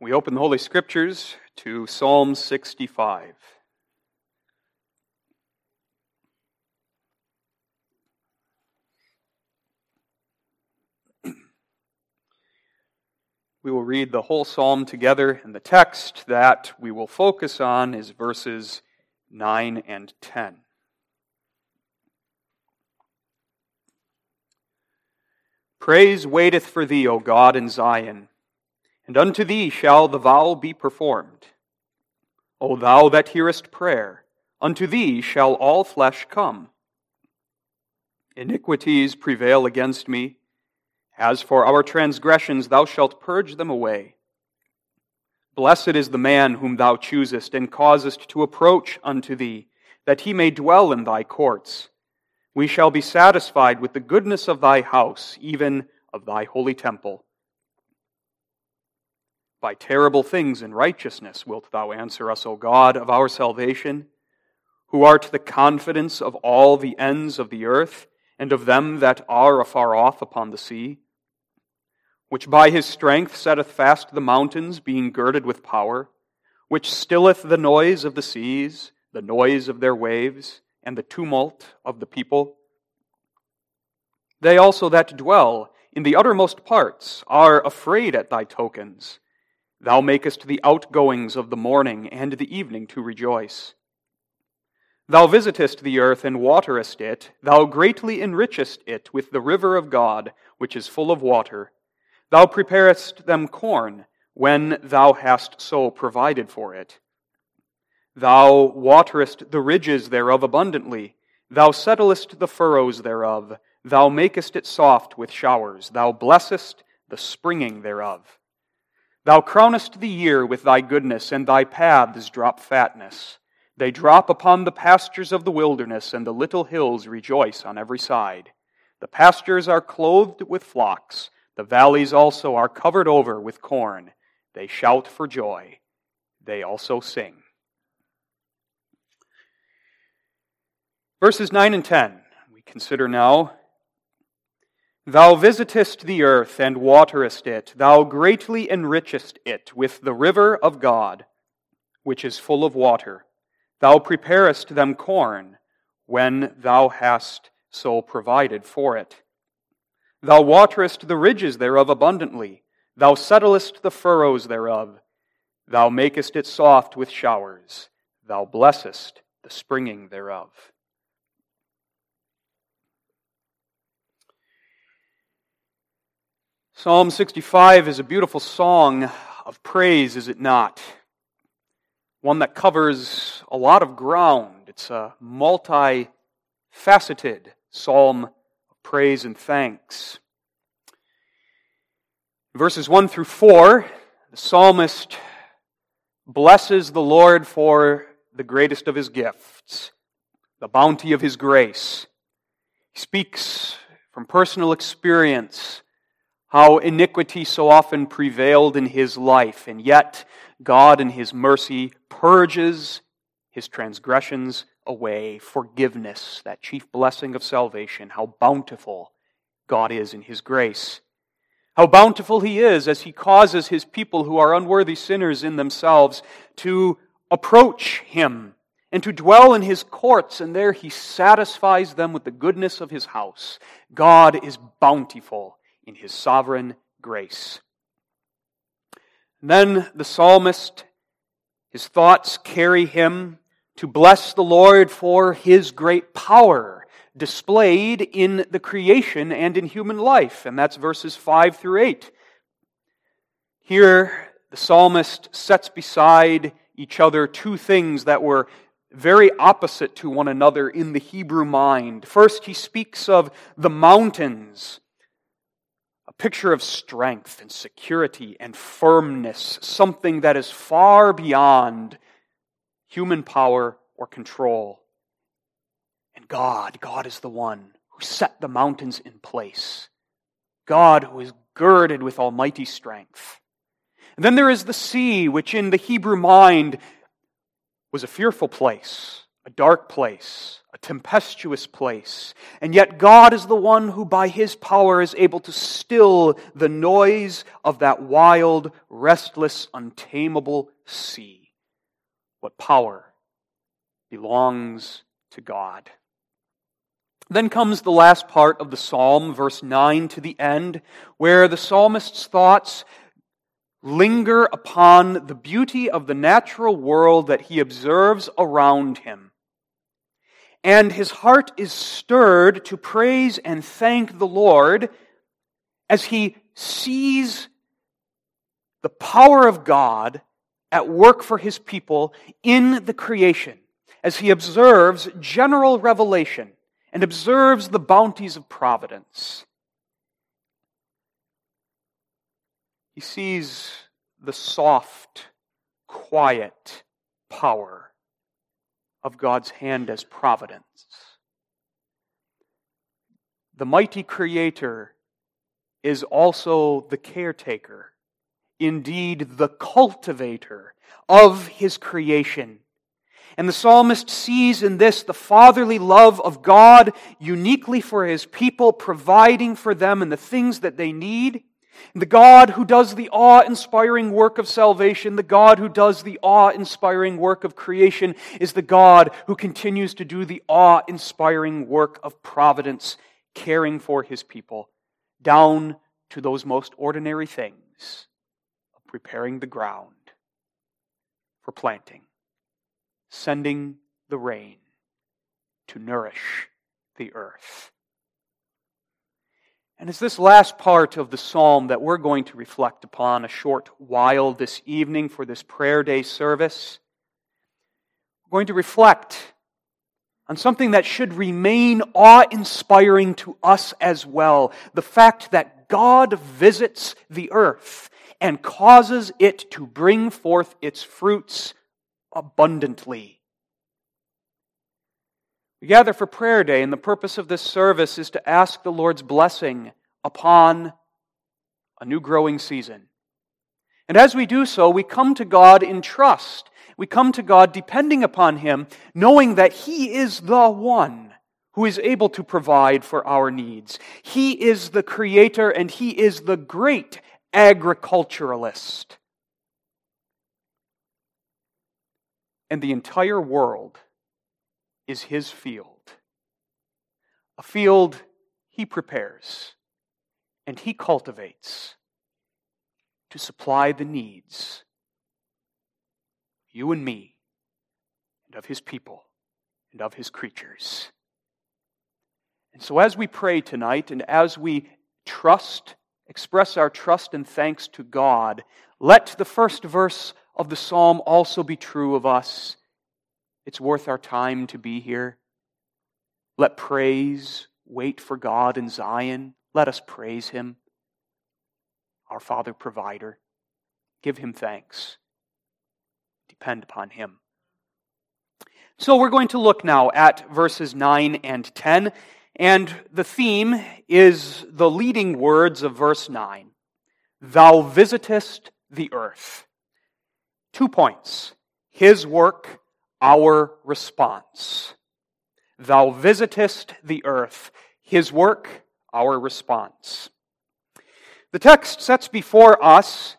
We open the Holy Scriptures to Psalm 65. We will read the whole psalm together, and the text that we will focus on is verses 9 and 10. Praise waiteth for thee, O God, in Zion, and unto thee shall the vow be performed. O thou that hearest prayer, unto thee shall all flesh come. Iniquities prevail against me. As for our transgressions, thou shalt purge them away. Blessed is the man whom thou choosest and causest to approach unto thee, that he may dwell in thy courts. We shall be satisfied with the goodness of thy house, even of thy holy temple. By terrible things in righteousness wilt thou answer us, O God of our salvation, who art the confidence of all the ends of the earth, and of them that are afar off upon the sea, which by his strength setteth fast the mountains, being girded with power, which stilleth the noise of the seas, the noise of their waves and the tumult of the people. They also that dwell in the uttermost parts are afraid at thy tokens. Thou makest the outgoings of the morning and the evening to rejoice. Thou visitest the earth and waterest it. Thou greatly enrichest it with the river of God, which is full of water. Thou preparest them corn when thou hast so provided for it. Thou waterest the ridges thereof abundantly. Thou settlest the furrows thereof. Thou makest it soft with showers. Thou blessest the springing thereof. Thou crownest the year with thy goodness, and thy paths drop fatness. They drop upon the pastures of the wilderness, and the little hills rejoice on every side. The pastures are clothed with flocks. The valleys also are covered over with corn. They shout for joy. They also sing. Verses 9 and 10, we consider now. Thou visitest the earth and waterest it. Thou greatly enrichest it with the river of God, which is full of water. Thou preparest them corn when thou hast so provided for it. Thou waterest the ridges thereof abundantly. Thou settlest the furrows thereof. Thou makest it soft with showers. Thou blessest the springing thereof. Psalm 65 is a beautiful song of praise, is it not? One that covers a lot of ground. It's a multifaceted psalm of praise and thanks. Verses 1 through 4, the psalmist blesses the Lord for the greatest of his gifts, the bounty of his grace. He speaks from personal experience how iniquity so often prevailed in his life, and yet God, in his mercy, purges his transgressions away. Forgiveness, that chief blessing of salvation, how bountiful God is in his grace. How bountiful he is as he causes his people who are unworthy sinners in themselves to approach him and to dwell in his courts, and there he satisfies them with the goodness of his house. God is bountiful in his sovereign grace. And then the psalmist, his thoughts carry him to bless the Lord for his great power displayed in the creation and in human life. And that's verses 5 through 8. Here, the psalmist sets beside each other two things that were very opposite to one another in the Hebrew mind. First, he speaks of the mountains picture of strength and security and firmness, something that is far beyond human power or control. And God, God is the one who set the mountains in place. God who is girded with almighty strength. And then there is the sea, which in the Hebrew mind was a fearful place, a dark place, tempestuous place. And yet God is the one who by his power is able to still the noise of that wild, restless, untamable sea. What power belongs to God. Then comes the last part of the psalm, verse 9 to the end, where the psalmist's thoughts linger upon the beauty of the natural world that he observes around him. And his heart is stirred to praise and thank the Lord as he sees the power of God at work for his people in the creation, as he observes general revelation and observes the bounties of providence. He sees the soft, quiet power of God's hand as providence. The mighty Creator is also the caretaker, indeed, the cultivator of His creation and the psalmist sees in this the fatherly love of God uniquely for his people, providing for them and the things that they need. The God who does the awe inspiring work of salvation, the God who does the awe inspiring work of creation, is the God who continues to do the awe inspiring work of providence, caring for his people, down to those most ordinary things of preparing the ground for planting sending the rain to nourish the earth. And it's this last part of the psalm that we're going to reflect upon a short while this evening for this prayer day service. We're going to reflect on something that should remain awe inspiring to us as well the fact that God visits the earth and causes it to bring forth its fruits abundantly. We gather for prayer day, and the purpose of this service is to ask the Lord's blessing upon a new growing season. And as we do so, we come to God in trust. We come to God depending upon Him, knowing that He is the one who is able to provide for our needs. He is the Creator and He is the great agriculturalist. and the entire world is his field. A field he prepares and he cultivates to supply the needs you and me and of his people and of his creatures. And so, as we pray tonight and as we trust, express our trust and thanks to God, let the first verse of the psalm also be true of us. It's worth our time to be here. Let praise wait for God in Zion. Let us praise Him, our Father provider. Give Him thanks. Depend upon Him. So we're going to look now at verses 9 and 10. And the theme is the leading words of verse 9 Thou visitest the earth. Two points His work, our response. Thou visitest the earth. His work, our response. The text sets before us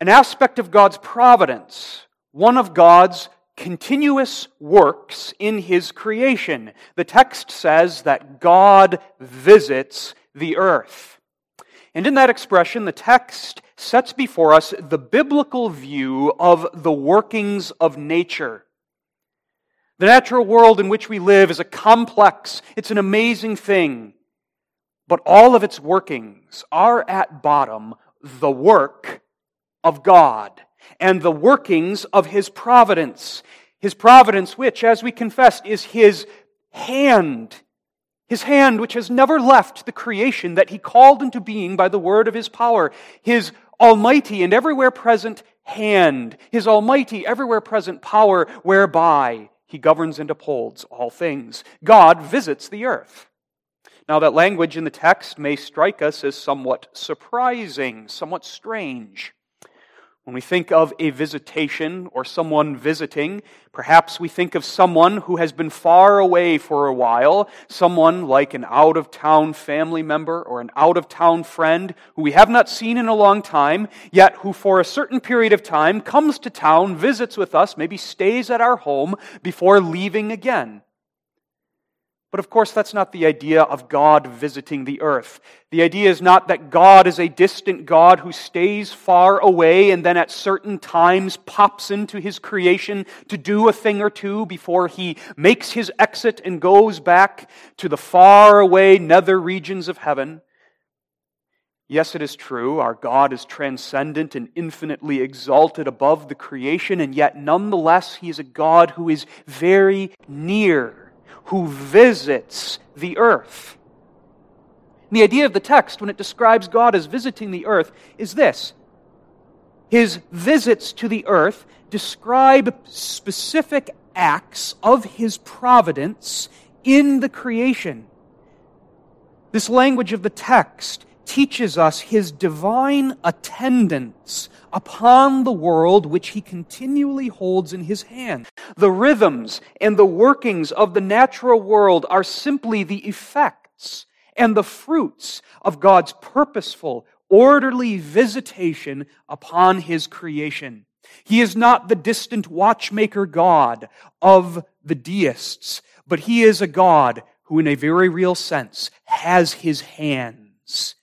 an aspect of God's providence, one of God's continuous works in His creation. The text says that God visits the earth. And in that expression, the text sets before us the biblical view of the workings of nature. The natural world in which we live is a complex, it's an amazing thing. But all of its workings are at bottom the work of God and the workings of His providence. His providence, which, as we confessed, is His hand his hand, which has never left the creation that he called into being by the word of his power. His almighty and everywhere present hand. His almighty, everywhere present power whereby he governs and upholds all things. God visits the earth. Now, that language in the text may strike us as somewhat surprising, somewhat strange. When we think of a visitation or someone visiting, perhaps we think of someone who has been far away for a while, someone like an out of town family member or an out of town friend who we have not seen in a long time, yet who for a certain period of time comes to town, visits with us, maybe stays at our home before leaving again. But of course, that's not the idea of God visiting the earth. The idea is not that God is a distant God who stays far away and then at certain times pops into his creation to do a thing or two before he makes his exit and goes back to the far away nether regions of heaven. Yes, it is true, our God is transcendent and infinitely exalted above the creation, and yet nonetheless, he is a God who is very near who visits the earth. And the idea of the text, when it describes God as visiting the earth, is this His visits to the earth describe specific acts of His providence in the creation. This language of the text teaches us his divine attendance upon the world which he continually holds in his hand. The rhythms and the workings of the natural world are simply the effects and the fruits of God's purposeful, orderly visitation upon his creation. He is not the distant watchmaker God of the deists, but he is a God who, in a very real sense, has his hands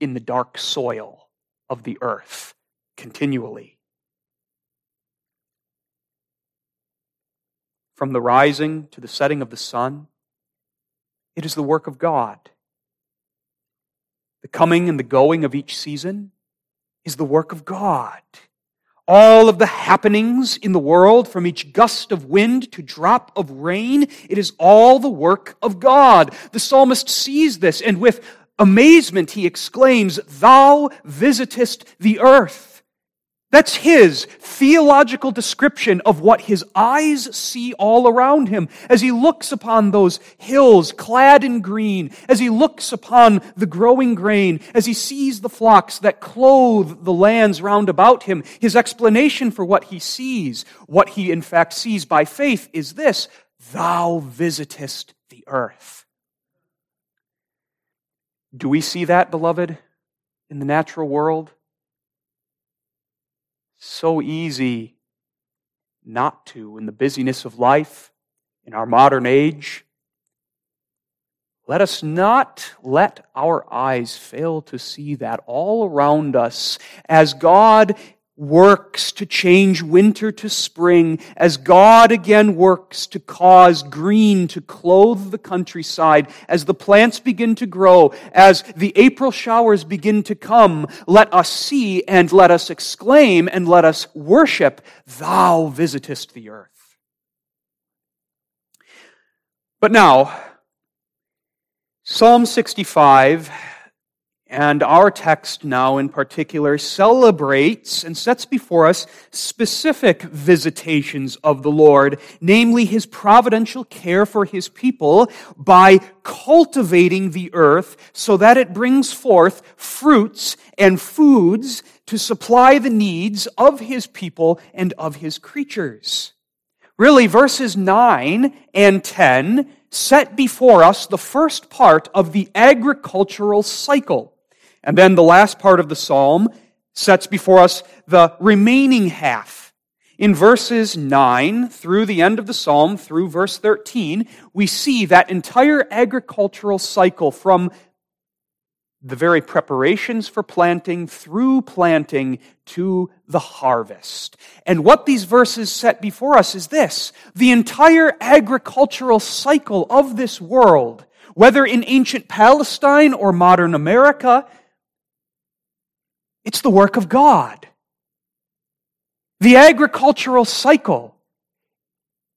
in the dark soil of the earth continually. From the rising to the setting of the sun, it is the work of God. The coming and the going of each season is the work of God. All of the happenings in the world, from each gust of wind to drop of rain, it is all the work of God. The psalmist sees this, and with amazement he exclaims, Thou visitest the earth. That's his theological description of what his eyes see all around him as he looks upon those hills clad in green, as he looks upon the growing grain, as he sees the flocks that clothe the lands round about him. His explanation for what he sees, what he in fact sees by faith, is this Thou visitest the earth. Do we see that, beloved, in the natural world? so easy not to in the busyness of life, in our modern age. Let us not let our eyes fail to see that all around us as God works to change winter to spring, as God again works to cause green to clothe the countryside, as the plants begin to grow, as the April showers begin to come, let us see and let us exclaim and let us worship, Thou visitest the earth. But now, Psalm 65 and our text now in particular celebrates and sets before us specific visitations of the Lord, namely his providential care for his people by cultivating the earth so that it brings forth fruits and foods to supply the needs of his people and of his creatures. Really, verses 9 and 10 set before us the first part of the agricultural cycle and then the last part of the psalm sets before us the remaining half. In verses 9 through the end of the psalm, through verse 13, we see that entire agricultural cycle from the very preparations for planting through planting to the harvest. And what these verses set before us is this the entire agricultural cycle of this world, whether in ancient Palestine or modern America, it's the work of God. The agricultural cycle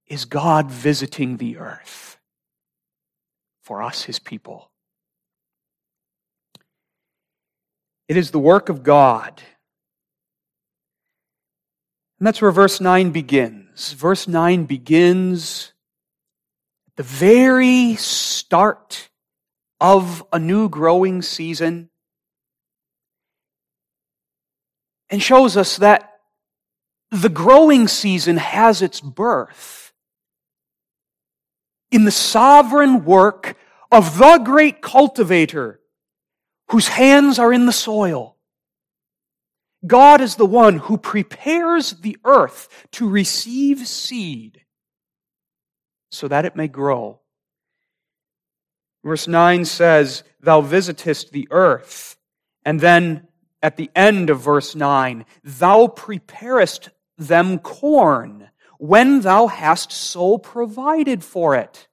is God visiting the earth for us, his people. It is the work of God. And that's where verse 9 begins. Verse 9 begins the very start of a new growing season and shows us that the growing season has its birth in the sovereign work of the great cultivator whose hands are in the soil. God is the one who prepares the earth to receive seed so that it may grow. Verse 9 says, Thou visitest the earth. And then at the end of verse 9, Thou preparest them corn when thou hast so provided for it.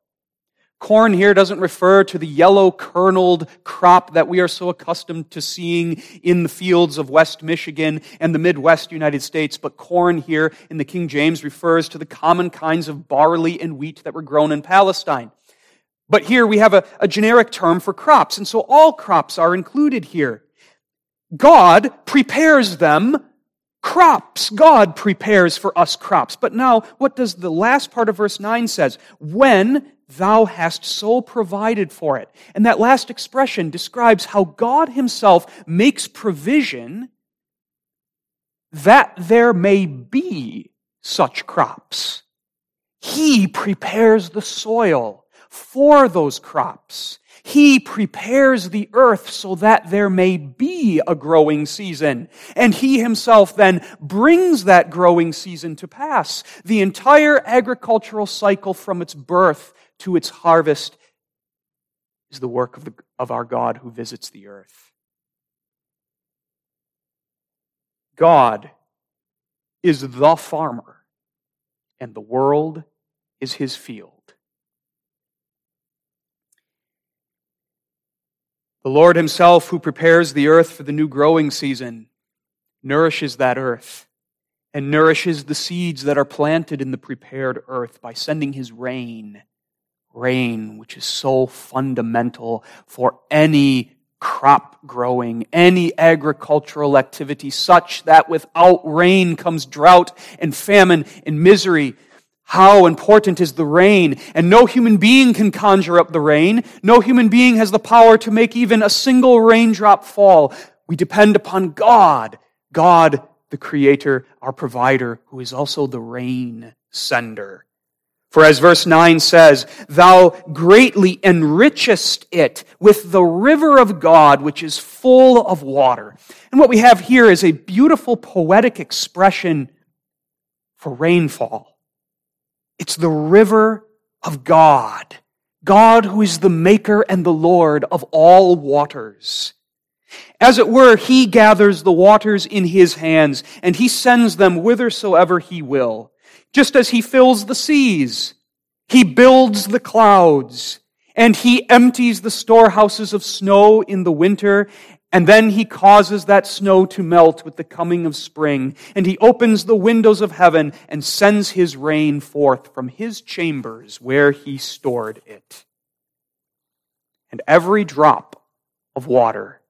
Corn here doesn't refer to the yellow kerneled crop that we are so accustomed to seeing in the fields of West Michigan and the Midwest United States, but corn here in the King James refers to the common kinds of barley and wheat that were grown in Palestine. But here we have a, a generic term for crops, and so all crops are included here. God prepares them crops. God prepares for us crops. But now, what does the last part of verse 9 says? When thou hast so provided for it. And that last expression describes how God himself makes provision that there may be such crops. He prepares the soil for those crops. He prepares the earth so that there may be a growing season. And He Himself then brings that growing season to pass. The entire agricultural cycle from its birth to its harvest is the work of, the, of our God who visits the earth. God is the farmer, and the world is his field. The Lord Himself, who prepares the earth for the new growing season, nourishes that earth and nourishes the seeds that are planted in the prepared earth by sending His rain rain, which is so fundamental for any crop growing, any agricultural activity, such that without rain comes drought and famine and misery. How important is the rain? And no human being can conjure up the rain. No human being has the power to make even a single raindrop fall. We depend upon God, God, the Creator, our provider, who is also the rain sender. For as verse 9 says, Thou greatly enrichest it with the river of God, which is full of water. And what we have here is a beautiful poetic expression for rainfall. It's the river of God. God who is the maker and the Lord of all waters. As it were, he gathers the waters in his hands, and he sends them whithersoever he will just as he fills the seas. He builds the clouds, and he empties the storehouses of snow in the winter, and then he causes that snow to melt with the coming of spring, and he opens the windows of heaven and sends his rain forth from his chambers where he stored it. And every drop of water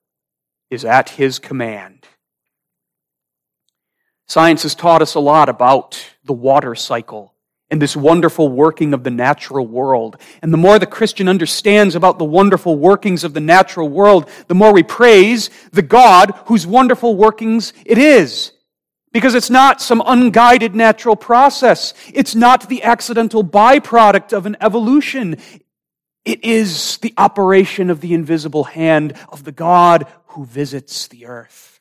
is at his command. Science has taught us a lot about the water cycle and this wonderful working of the natural world. And the more the Christian understands about the wonderful workings of the natural world, the more we praise the God whose wonderful workings it is. Because it's not some unguided natural process. It's not the accidental byproduct of an evolution. It is the operation of the invisible hand of the God who visits the earth.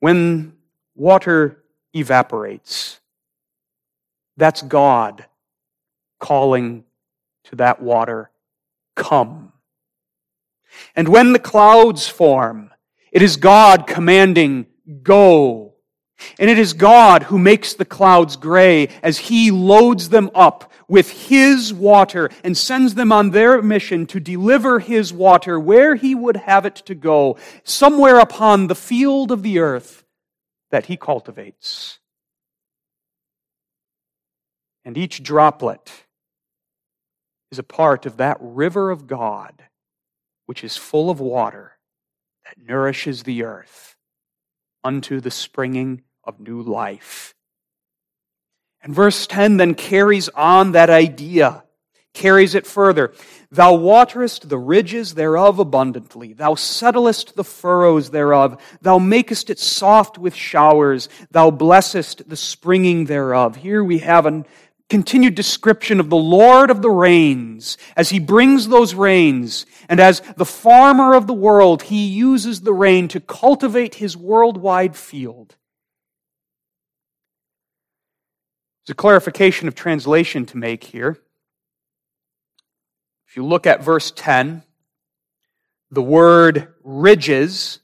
When water evaporates, that's God calling to that water, Come. And when the clouds form, it is God commanding, Go. And it is God who makes the clouds gray as He loads them up with His water and sends them on their mission to deliver His water where He would have it to go, somewhere upon the field of the earth that He cultivates. And each droplet is a part of that river of God which is full of water that nourishes the earth unto the springing of new life. And verse 10 then carries on that idea, carries it further. Thou waterest the ridges thereof abundantly. Thou settlest the furrows thereof. Thou makest it soft with showers. Thou blessest the springing thereof. Here we have a continued description of the Lord of the rains as he brings those rains. And as the farmer of the world, he uses the rain to cultivate his worldwide field. There's a clarification of translation to make here. If you look at verse 10, the word ridges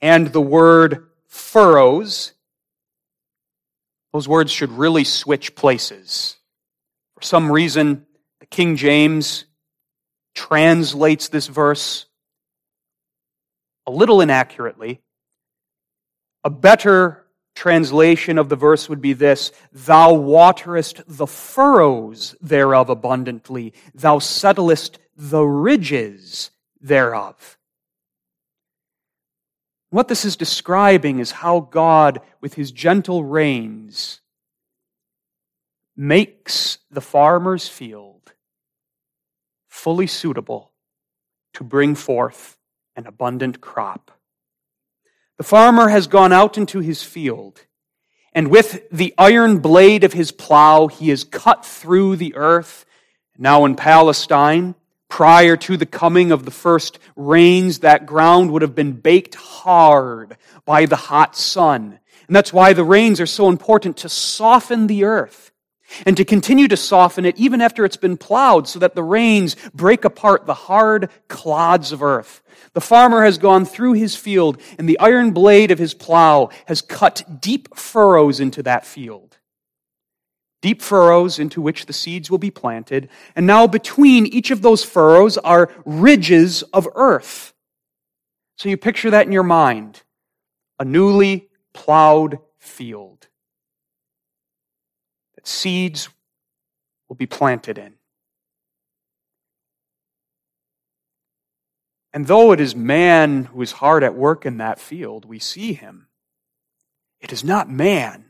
and the word furrows, those words should really switch places. For some reason, the King James translates this verse a little inaccurately. A better translation of the verse would be this Thou waterest the furrows thereof abundantly, thou settlest the ridges thereof. What this is describing is how God, with his gentle rains, makes the farmer's field fully suitable to bring forth an abundant crop. The farmer has gone out into his field, and with the iron blade of his plow, he has cut through the earth. Now in Palestine, prior to the coming of the first rains, that ground would have been baked hard by the hot sun. And that's why the rains are so important to soften the earth and to continue to soften it even after it's been plowed so that the rains break apart the hard clods of earth. The farmer has gone through his field, and the iron blade of his plow has cut deep furrows into that field. Deep furrows into which the seeds will be planted. And now between each of those furrows are ridges of earth. So you picture that in your mind. A newly plowed field that seeds will be planted in. And though it is man who is hard at work in that field, we see him. It is not man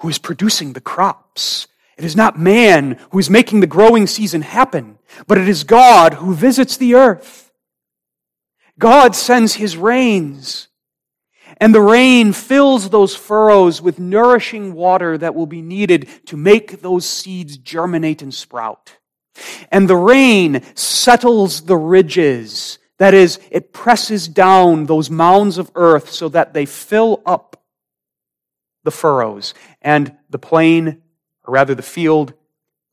who is producing the crops. It is not man who is making the growing season happen, but it is God who visits the earth. God sends his rains, and the rain fills those furrows with nourishing water that will be needed to make those seeds germinate and sprout. And the rain settles the ridges that is, it presses down those mounds of earth so that they fill up the furrows, and the plain, or rather the field,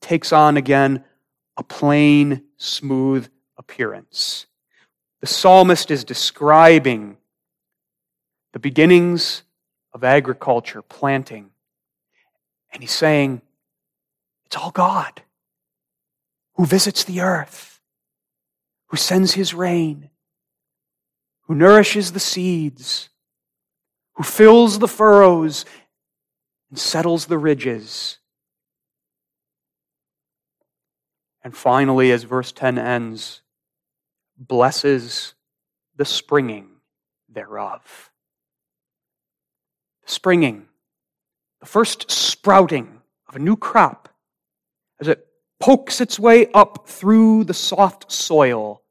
takes on again a plain, smooth appearance. The psalmist is describing the beginnings of agriculture, planting, and he's saying, it's all God who visits the earth who sends his rain, who nourishes the seeds, who fills the furrows and settles the ridges. And finally, as verse 10 ends, blesses the springing thereof. Springing, the first sprouting of a new crop, as it pokes its way up through the soft soil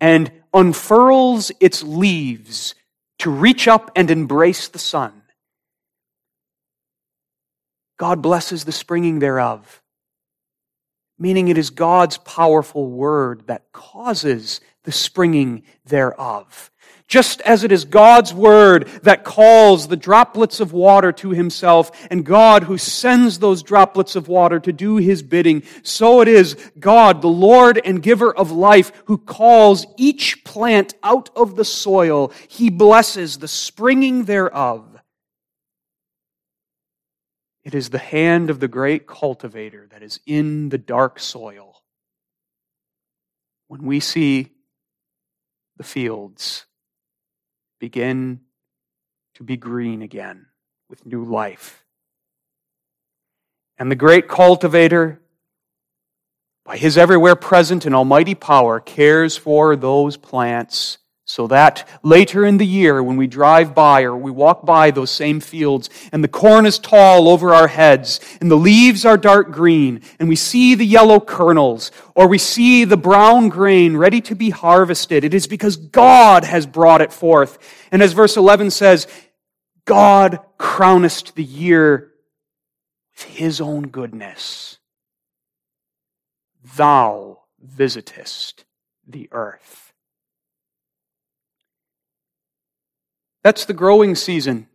and unfurls its leaves to reach up and embrace the sun. God blesses the springing thereof, meaning it is God's powerful word that causes the springing thereof. Just as it is God's word that calls the droplets of water to himself and God who sends those droplets of water to do his bidding, so it is God, the Lord and giver of life, who calls each plant out of the soil. He blesses the springing thereof. It is the hand of the great cultivator that is in the dark soil. When we see the fields, begin to be green again with new life. And the great cultivator, by his everywhere present and almighty power, cares for those plants So that later in the year, when we drive by or we walk by those same fields, and the corn is tall over our heads, and the leaves are dark green, and we see the yellow kernels, or we see the brown grain ready to be harvested, it is because God has brought it forth. And as verse 11 says, God crownest the year with his own goodness. Thou visitest the earth. That's the growing season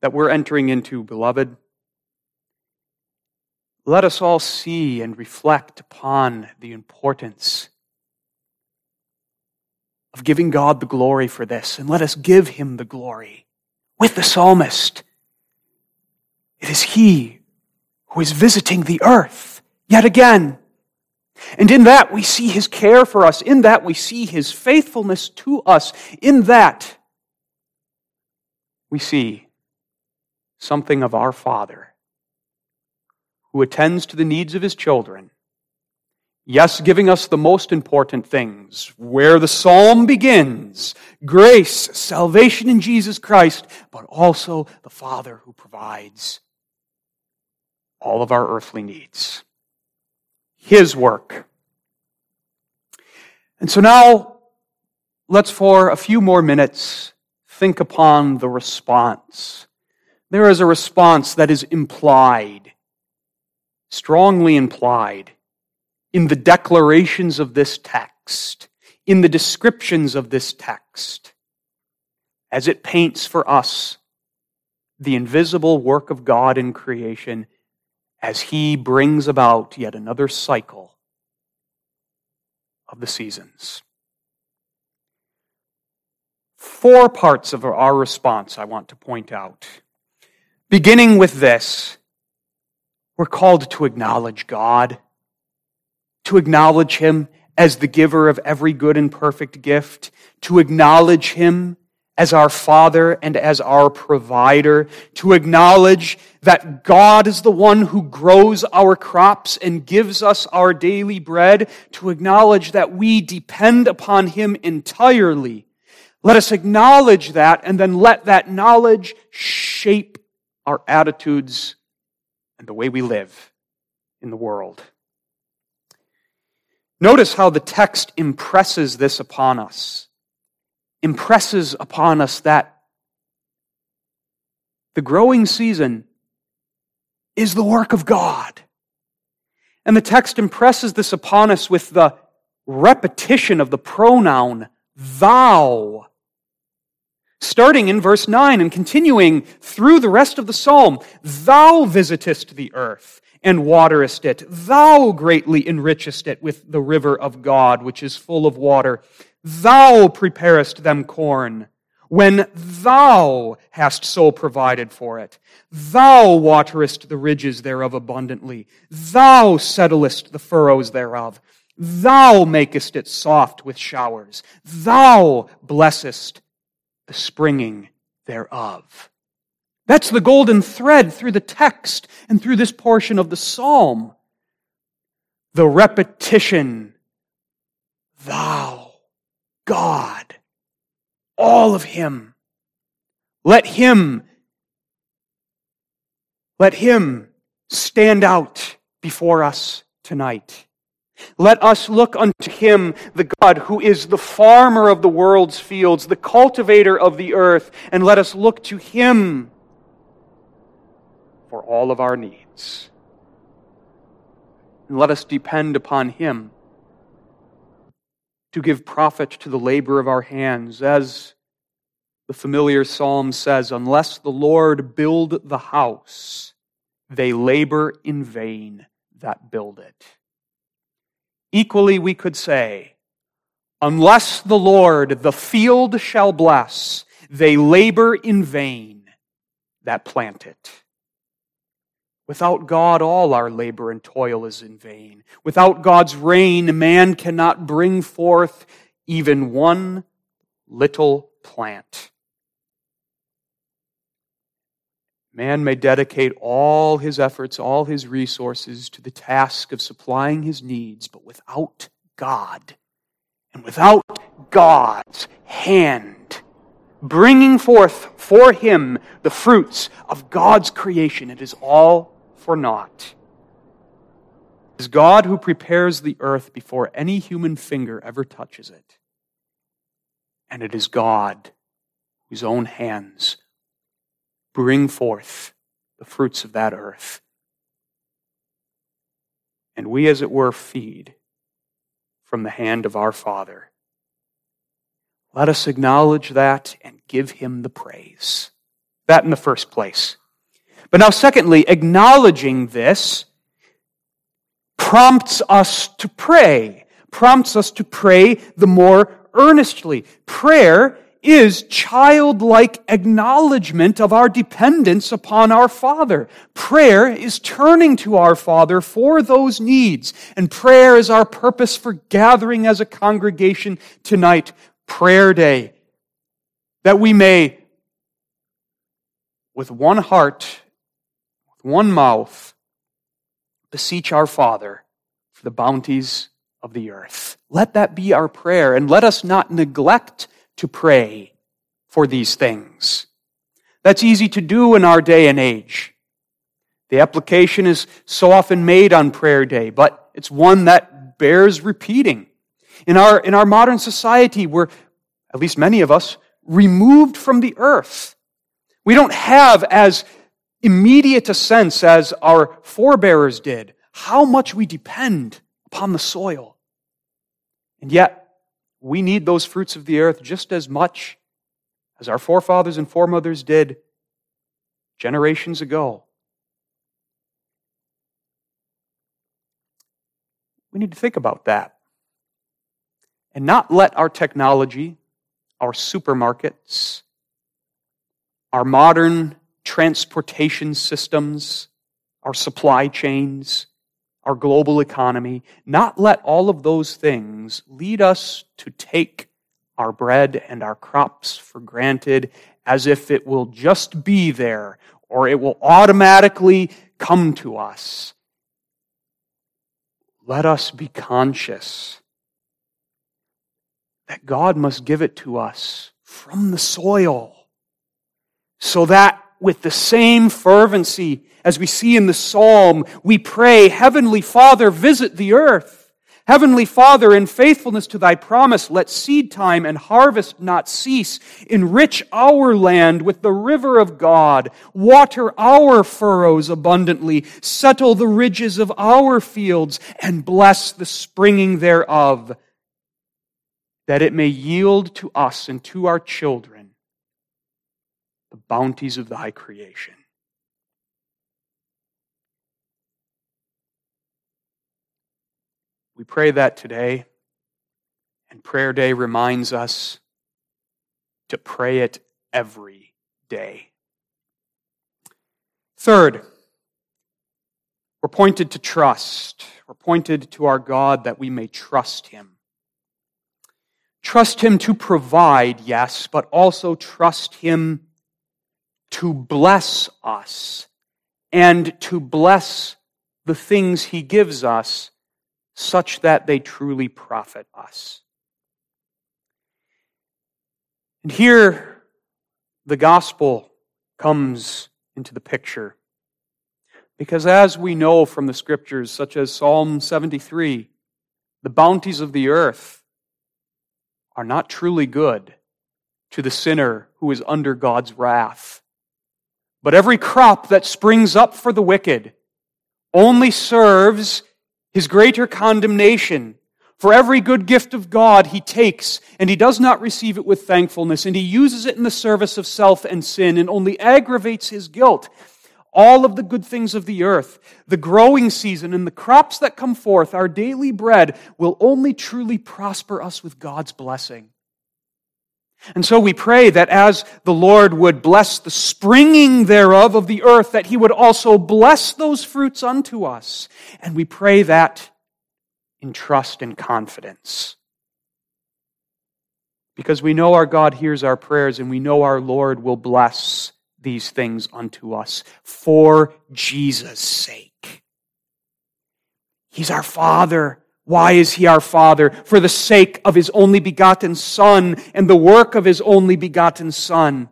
that we're entering into, beloved. Let us all see and reflect upon the importance of giving God the glory for this, and let us give him the glory with the psalmist. It is he who is visiting the earth yet again. And in that we see his care for us. In that we see his faithfulness to us. In that we see something of our Father who attends to the needs of his children. Yes, giving us the most important things, where the psalm begins grace, salvation in Jesus Christ, but also the Father who provides all of our earthly needs. His work. And so now, let's for a few more minutes think upon the response. There is a response that is implied, strongly implied, in the declarations of this text, in the descriptions of this text, as it paints for us the invisible work of God in creation as He brings about yet another cycle of the seasons four parts of our response I want to point out. Beginning with this, we're called to acknowledge God, to acknowledge Him as the giver of every good and perfect gift, to acknowledge Him as our Father and as our provider, to acknowledge that God is the one who grows our crops and gives us our daily bread, to acknowledge that we depend upon Him entirely let us acknowledge that and then let that knowledge shape our attitudes and the way we live in the world. Notice how the text impresses this upon us. Impresses upon us that the growing season is the work of God. And the text impresses this upon us with the repetition of the pronoun thou starting in verse 9 and continuing through the rest of the psalm. Thou visitest the earth and waterest it. Thou greatly enrichest it with the river of God, which is full of water. Thou preparest them corn when thou hast so provided for it. Thou waterest the ridges thereof abundantly. Thou settlest the furrows thereof. Thou makest it soft with showers. Thou blessest the springing thereof. That's the golden thread through the text and through this portion of the psalm. The repetition, thou, God, all of Him. Let Him, let Him stand out before us tonight. Let us look unto him, the God who is the farmer of the world's fields, the cultivator of the earth, and let us look to him for all of our needs. And let us depend upon him to give profit to the labor of our hands, as the familiar psalm says, unless the Lord build the house, they labor in vain that build it. Equally, we could say, Unless the Lord the field shall bless, they labor in vain that plant it. Without God, all our labor and toil is in vain. Without God's rain, man cannot bring forth even one little plant. Man may dedicate all his efforts, all his resources to the task of supplying his needs, but without God and without God's hand, bringing forth for him the fruits of God's creation. It is all for naught. It is God who prepares the earth before any human finger ever touches it. And it is God whose own hands bring forth the fruits of that earth. And we, as it were, feed from the hand of our Father. Let us acknowledge that and give him the praise. That in the first place. But now, secondly, acknowledging this prompts us to pray, prompts us to pray the more earnestly. Prayer is childlike acknowledgement of our dependence upon our Father. Prayer is turning to our Father for those needs. And prayer is our purpose for gathering as a congregation tonight, prayer day, that we may, with one heart, with one mouth, beseech our Father for the bounties of the earth. Let that be our prayer, and let us not neglect to pray for these things. That's easy to do in our day and age. The application is so often made on prayer day, but it's one that bears repeating. In our, in our modern society, we're, at least many of us, removed from the earth. We don't have as immediate a sense as our forebears did how much we depend upon the soil. And yet, we need those fruits of the earth just as much as our forefathers and foremothers did generations ago. We need to think about that and not let our technology, our supermarkets, our modern transportation systems, our supply chains, our global economy, not let all of those things lead us to take our bread and our crops for granted as if it will just be there or it will automatically come to us. Let us be conscious that God must give it to us from the soil so that with the same fervency as we see in the psalm, we pray, Heavenly Father, visit the earth. Heavenly Father, in faithfulness to thy promise, let seed time and harvest not cease. Enrich our land with the river of God. Water our furrows abundantly. Settle the ridges of our fields and bless the springing thereof, that it may yield to us and to our children the bounties of thy creation. We pray that today, and Prayer Day reminds us to pray it every day. Third, we're pointed to trust. We're pointed to our God that we may trust Him. Trust Him to provide, yes, but also trust Him to bless us and to bless the things He gives us such that they truly profit us. And here, the gospel comes into the picture. Because as we know from the scriptures, such as Psalm 73, the bounties of the earth are not truly good to the sinner who is under God's wrath. But every crop that springs up for the wicked only serves his greater condemnation. For every good gift of God he takes, and he does not receive it with thankfulness, and he uses it in the service of self and sin, and only aggravates his guilt. All of the good things of the earth, the growing season, and the crops that come forth, our daily bread, will only truly prosper us with God's blessing. And so we pray that as the Lord would bless the springing thereof of the earth, that he would also bless those fruits unto us. And we pray that in trust and confidence. Because we know our God hears our prayers and we know our Lord will bless these things unto us for Jesus' sake. He's our Father Why is he our Father? For the sake of his only begotten Son and the work of his only begotten Son.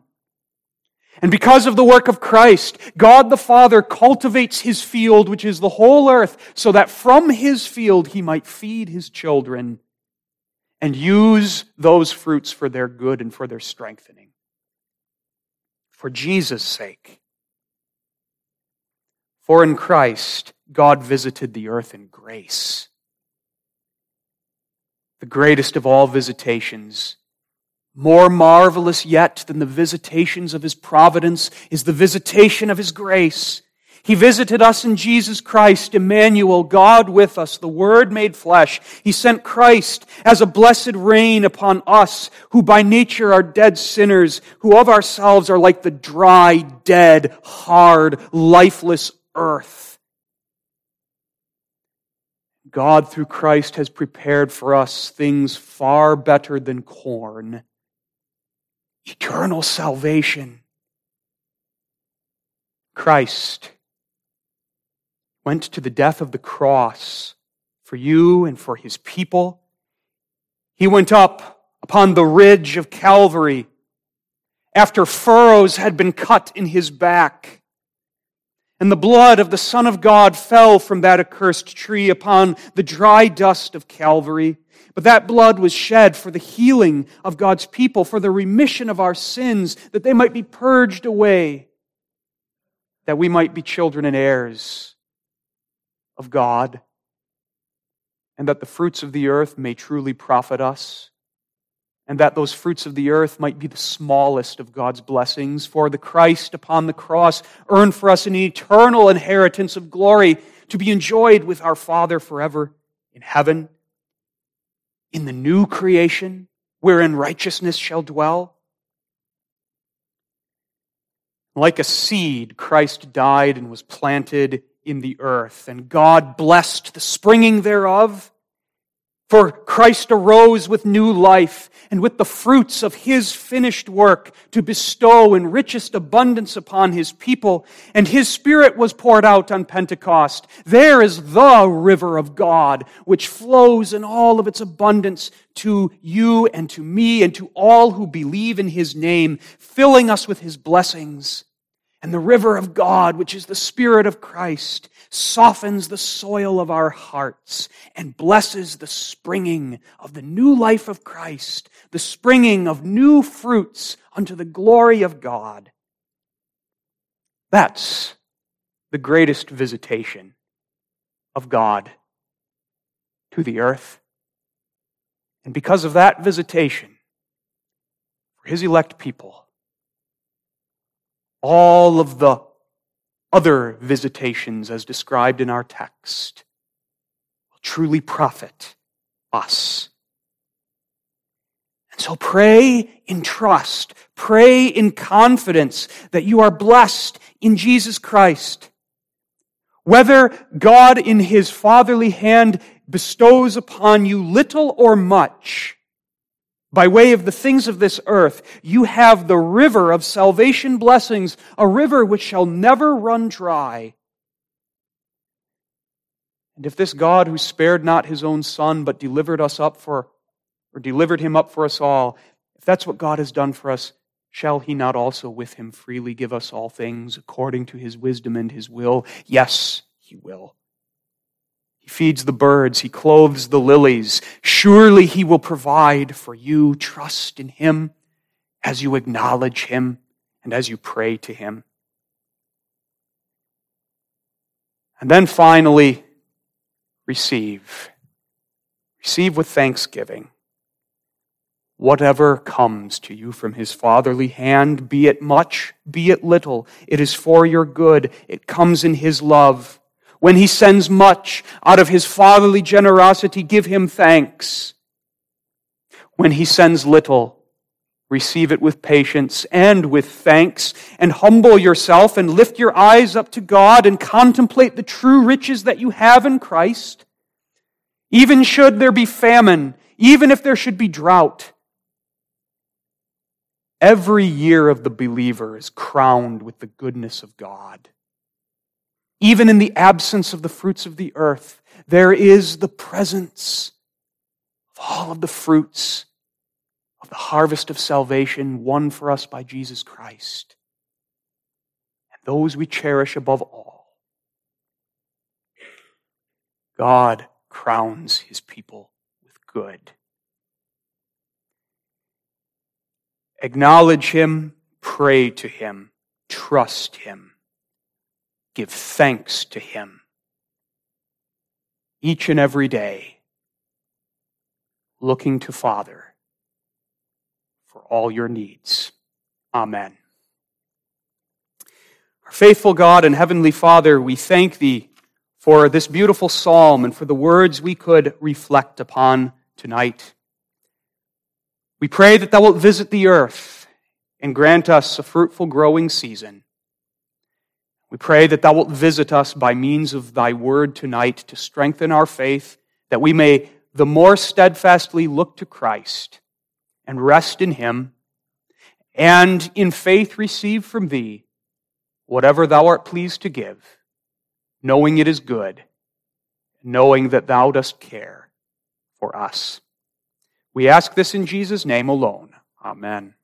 And because of the work of Christ, God the Father cultivates his field, which is the whole earth, so that from his field he might feed his children and use those fruits for their good and for their strengthening. For Jesus' sake. For in Christ, God visited the earth in grace the greatest of all visitations. More marvelous yet than the visitations of his providence is the visitation of his grace. He visited us in Jesus Christ, Emmanuel, God with us, the Word made flesh. He sent Christ as a blessed rain upon us, who by nature are dead sinners, who of ourselves are like the dry, dead, hard, lifeless earth. God, through Christ, has prepared for us things far better than corn eternal salvation. Christ went to the death of the cross for you and for his people. He went up upon the ridge of Calvary after furrows had been cut in his back and the blood of the Son of God fell from that accursed tree upon the dry dust of Calvary. But that blood was shed for the healing of God's people, for the remission of our sins, that they might be purged away, that we might be children and heirs of God, and that the fruits of the earth may truly profit us and that those fruits of the earth might be the smallest of God's blessings. For the Christ upon the cross earned for us an eternal inheritance of glory to be enjoyed with our Father forever in heaven, in the new creation wherein righteousness shall dwell. Like a seed, Christ died and was planted in the earth, and God blessed the springing thereof for Christ arose with new life and with the fruits of his finished work to bestow in richest abundance upon his people. And his Spirit was poured out on Pentecost. There is the river of God, which flows in all of its abundance to you and to me and to all who believe in his name, filling us with his blessings. And the river of God, which is the Spirit of Christ, softens the soil of our hearts and blesses the springing of the new life of Christ, the springing of new fruits unto the glory of God. That's the greatest visitation of God to the earth. And because of that visitation, for his elect people, all of the other visitations as described in our text will truly profit us. And so pray in trust, pray in confidence that you are blessed in Jesus Christ. Whether God in his fatherly hand bestows upon you little or much, by way of the things of this earth, you have the river of salvation blessings, a river which shall never run dry. And if this God who spared not his own son, but delivered us up for, or delivered him up for us all, if that's what God has done for us, shall he not also with him freely give us all things according to his wisdom and his will? Yes, he will. He feeds the birds. He clothes the lilies. Surely he will provide for you. Trust in him as you acknowledge him and as you pray to him. And then finally, receive. Receive with thanksgiving. Whatever comes to you from his fatherly hand, be it much, be it little, it is for your good. It comes in his love. When he sends much out of his fatherly generosity, give him thanks. When he sends little, receive it with patience and with thanks, and humble yourself and lift your eyes up to God and contemplate the true riches that you have in Christ. Even should there be famine, even if there should be drought, every year of the believer is crowned with the goodness of God Even in the absence of the fruits of the earth, there is the presence of all of the fruits of the harvest of salvation won for us by Jesus Christ. And those we cherish above all. God crowns his people with good. Acknowledge him, pray to him, trust him give thanks to Him each and every day, looking to Father for all your needs. Amen. Our faithful God and Heavenly Father, we thank Thee for this beautiful psalm and for the words we could reflect upon tonight. We pray that Thou wilt visit the earth and grant us a fruitful growing season. We pray that thou wilt visit us by means of thy word tonight to strengthen our faith, that we may the more steadfastly look to Christ and rest in him, and in faith receive from thee whatever thou art pleased to give, knowing it is good, knowing that thou dost care for us. We ask this in Jesus' name alone. Amen.